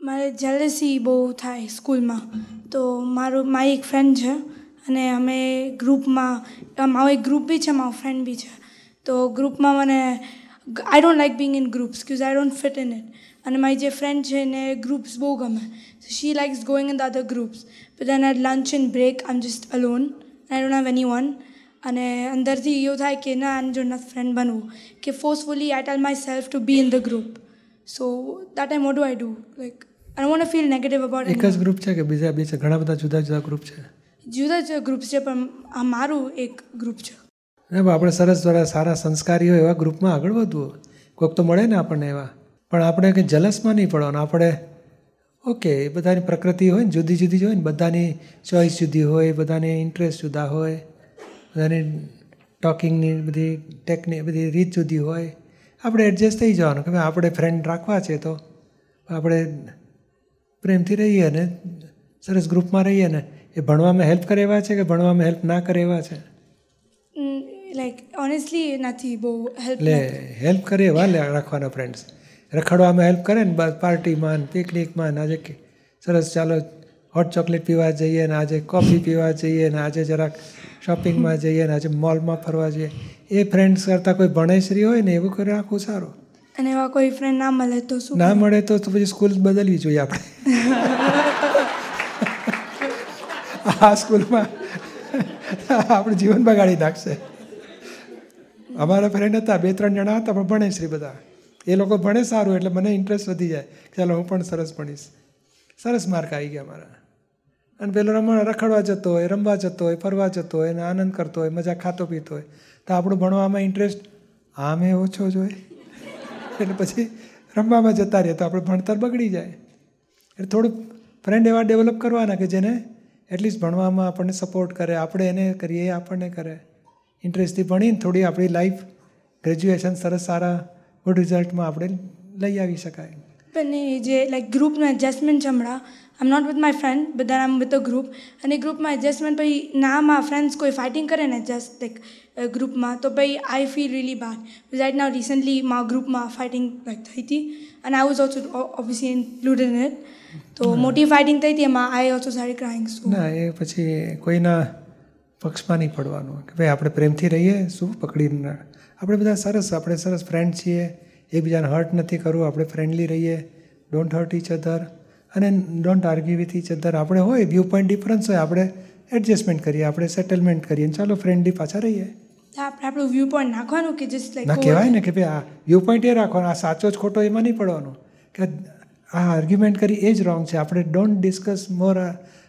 મારે જેલસી બહુ થાય સ્કૂલમાં. તો મારો, મારી એક ફ્રેન્ડ છે અને અમે ગ્રુપમાં મારો એક ગ્રુપ બી છે મારો ફ્રેન્ડ બી છે. તો ગ્રુપમાં મને I don't like being in groups cause I don't fit in it અને મારી જે ફ્રેન્ડ છે એને ગ્રુપ્સ બહુ ગમે. She likes going in the other groups but then at lunch in break I am just alone I don't have anyone અને અંદરથી એવું થાય કે ના આની જોડે ફ્રેન્ડ બનવું. કે forcefully I tell myself to be in the group so that time what do I do like I won't feel negative about એક જ ગ્રુપ છે કે બીજા બીજા ઘણા બધા જુદા જુદા ગ્રુપ છે. જુદા જુદા ગ્રુપ્સ છે પણ આ મારું એક ગ્રુપ છે. ના આપણે સરસ દ્વારા સારા સંસ્કારી હોય એવા ગ્રુપમાં આગળ વધવું કોઈક તો મળે ને આપણને એવા. પણ આપણે કંઈ જલસમાં નહીં પડવાનું. આપણે ઓકે બધાની પ્રકૃતિ હોય ને જુદી જુદી હોય ને બધાની ચોઈસ જુદી હોય બધાની ઇન્ટરેસ્ટ જુદા હોય બધાની ટોકિંગની બધી ટેકનિક બધી રીત જુદી હોય. આપણે એડજસ્ટ થઈ જવાનું કે આપણે ફ્રેન્ડ રાખવા છે તો આપણે પ્રેમથી રહીએ ને સરસ ગ્રુપમાં રહીએ ને એ ભણવામાં હેલ્પ કરે એવા છે કે ભણવામાં હેલ્પ ના કરે એવા છે લાઈક ઓનેસ્ટલી નથી બહુ હેલ્પ એટલે હેલ્પ કરે એવા રાખવાના ફ્રેન્ડ્સ રખડવામાં હેલ્પ કરે ને પાર્ટીમાં પિકનિકમાં ને આજે સરસ ચાલો હોટ ચોકલેટ પીવા જઈએ ને આજે કોફી પીવા જઈએ ને આજે જરાક શોપિંગમાં જઈએ ને આજે મોલમાં ફરવા જઈએ. એ ફ્રેન્ડ્સ કરતાં કોઈ ભણેશ્રી હોય ને એવું કરી રાખવું સારું. અને એવા કોઈ ફ્રેન્ડ ના મળે તો શું ના મળે તો પછી સ્કૂલ બદલવી જોઈએ આપણે. આ સ્કૂલમાં આપણે જીવન બગાડી નાખશે. અમારા ફ્રેન્ડ હતા બે ત્રણ જણા હતા પણ ભણે શ્રી બધા. એ લોકો ભણે સારું એટલે મને ઇન્ટરેસ્ટ વધી જાય. ચાલો હું પણ સરસ ભણીશ. સરસ માર્ક આવી ગયા મારા. અને પેલો રમવા રખડવા જતો હોય, રમવા જતો હોય, ફરવા જતો હોય અને આનંદ કરતો હોય, મજા ખાતો પીતો હોય. તો આપણું ભણવામાં ઇન્ટરેસ્ટ આમે ઓછો જ હોય. એટલે પછી રમવામાં જતા રહીએ તો આપણે ભણતર બગડી જાય. એટલે થોડું ફ્રેન્ડ એવા ડેવલપ કરવાના કે જેને એટલીસ્ટ ભણવામાં આપણને સપોર્ટ કરે, આપણે એને કરીએ એ આપણને કરે. ઇન્ટરેસ્ટથી ભણીને થોડી આપણી લાઈફ ગ્રેજ્યુએશન સરસ સારા ગુડ રિઝલ્ટમાં આપણે લઈ આવી શકાય. પણ જે લાઈક ગ્રુપનું એડજસ્ટમેન્ટ છે હમણાં આમ નોટ વિથ માય ફ્રેન્ડ બધા આમ વિથ અ ગ્રુપ અને ગ્રુપમાં એડજસ્ટમેન્ટ પછી નામાં ફ્રેન્ડ્સ કોઈ ફાઇટિંગ કરે ને જસ્ટ લાઈક ગ્રુપમાં તો પછી I feel really bad right now recently મા ગ્રુપમાં ફાઇટિંગ લાઈક થઈ હતી. અને I was also obviously included in it તો મોટી ફાઇટિંગ થઈ હતી એમાં આઈ ઓલ્સો સારી ક્રાઇંગ ના એ પછી કોઈના પક્ષમાં નહીં પડવાનું. કે ભાઈ આપણે પ્રેમથી રહીએ શું પકડીને આપણે બધા સરસ આપણે સરસ ફ્રેન્ડ છીએ. એકબીજાને હર્ટ નથી કરવું આપણે ફ્રેન્ડલી રહીએ ડોન્ટ હર્ટ ઇચ અધર અને don't argue with each other આપણે હોય વ્યૂ પોઈન્ટ ડિફરન્સ હોય આપણે એડજસ્ટમેન્ટ કરીએ આપણે સેટલમેન્ટ કરીએ ચાલો ફ્રેન્ડલી પાછા રહીએ. આપણે આપણું વ્યૂ પોઈન્ટ નાખવાનું કે જસ્ટ લાઈક ના કહેવાય ને કે ભાઈ આ વ્યૂ પોઈન્ટ એ રાખવાનો આ સાચો જ ખોટો એમાં નહીં પડવાનું. કે આ આર્ગ્યુમેન્ટ કરી એ જ રોંગ છે. આપણે ડોન્ટ ડિસ્કસ મોર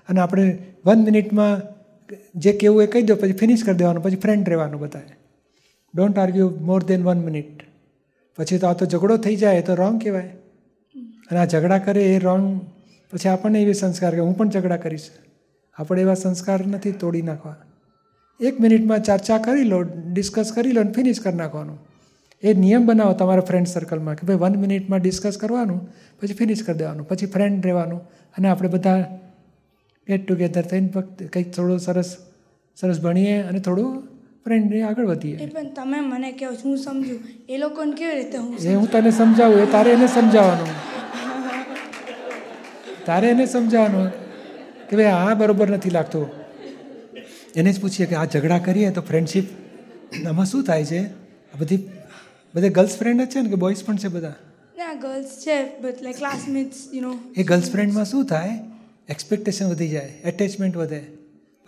અને આપણે વન મિનિટમાં જે કેવું એ કહી દો પછી ફિનિશ કરી દેવાનું પછી ફ્રેન્ડ રહેવાનું બધાએ. Don't argue more than one minute પછી તો આ તો ઝઘડો થઈ જાય તો રોંગ કહેવાય. અને આ ઝઘડા કરે એ રોંગ પછી આપણને એવી સંસ્કાર કે હું પણ ઝઘડા કરીશ. આપણે એવા સંસ્કાર નથી તોડી નાખવા એક મિનિટમાં ચર્ચા કરી લો ડિસ્કસ કરી લો અને ફિનિશ કરી નાખવાનું. એ નિયમ બનાવો તમારા ફ્રેન્ડ સર્કલમાં કે ભાઈ વન મિનિટમાં ડિસ્કસ કરવાનું, પછી ફિનિશ કરી દેવાનું, પછી ફ્રેન્ડ રહેવાનું અને આપણે બધા ગેટ ટુગેધર થઈને ફક્ત કંઈક થોડું સરસ સરસ ભણીએ અને થોડું ફ્રેન્ડને આગળ વધીએ. પણ તમે મને કહો હું સમજુ. એ લોકોને કેવી રીતે હું એ હું તને સમજાવું એ તારે એને સમજાવવાનું. તારે એને સમજાવવાનું કે ભાઈ આ બરોબર નથી લાગતું. એને જ પૂછીએ કે આ ઝઘડા કરીએ તો ફ્રેન્ડશિપ આમાં શું થાય છે? આ બધી બધા ગર્લ્સ ફ્રેન્ડ જ છે ને કે બોયઝ પણ છે બધા? ના ગર્લ્સ છે but like classmates you know A girls ફ્રેન્ડમાં શું થાય? એક્સપેક્ટેશન વધી જાય એટેચમેન્ટ વધે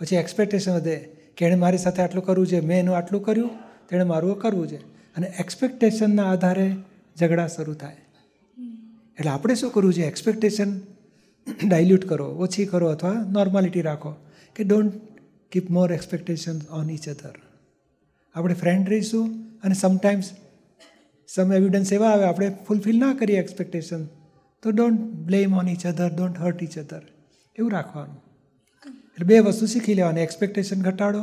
પછી એક્સપેક્ટેશન વધે. કે એણે મારી સાથે આટલું કરવું છે, મેં એનું આટલું કર્યું, તેણે મારું કરવું છે. અને એક્સપેક્ટેશનના આધારે ઝઘડા શરૂ થાય. એટલે આપણે શું કરવું છે? એક્સપેક્ટેશન ડાયલ્યુટ કરો, ઓછી કરો અથવા નોર્માલિટી રાખો કે don't keep more expectation on each other આપણે ફ્રેન્ડ રહીશું અને સમટાઈમ્સ સમ એવિડન્સ એવા આવે, આપણે ફૂલફિલ ના કરીએ એક્સપેક્ટેશન તો don't blame on each other don't hurt each other એવું રાખવાનું. એટલે બે વસ્તુ શીખી લેવાની. એક્સપેક્ટેશન ઘટાડો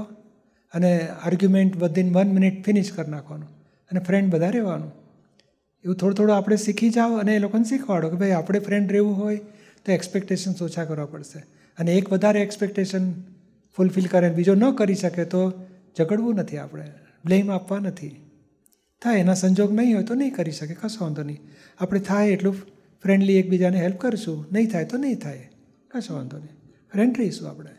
અને આર્ગ્યુમેન્ટ વધીને વન મિનિટ ફિનિશ કરી નાખવાનું અને ફ્રેન્ડ બધા રહેવાનું. એવું થોડું થોડું આપણે શીખી જાઓ અને એ લોકોને શીખવાડો કે ભાઈ આપણે ફ્રેન્ડ રહેવું હોય તો એક્સપેક્ટેશન્સ ઓછા કરવા પડશે. અને એક વધારે એક્સપેક્ટેશન ફૂલફિલ કરે બીજો ન કરી શકે તો ઝઘડવું નથી આપણે. બ્લેમ આપવા નથી. થાય, એના સંજોગ નહીં હોય તો નહીં કરી શકે, કશો વાંધો નહીં. આપણે થાય એટલું ફ્રેન્ડલી એકબીજાને હેલ્પ કરીશું. નહીં થાય તો નહીં થાય. કશો વાંધો નહીં. ફ્રેન્ડ રહીશું આપણે.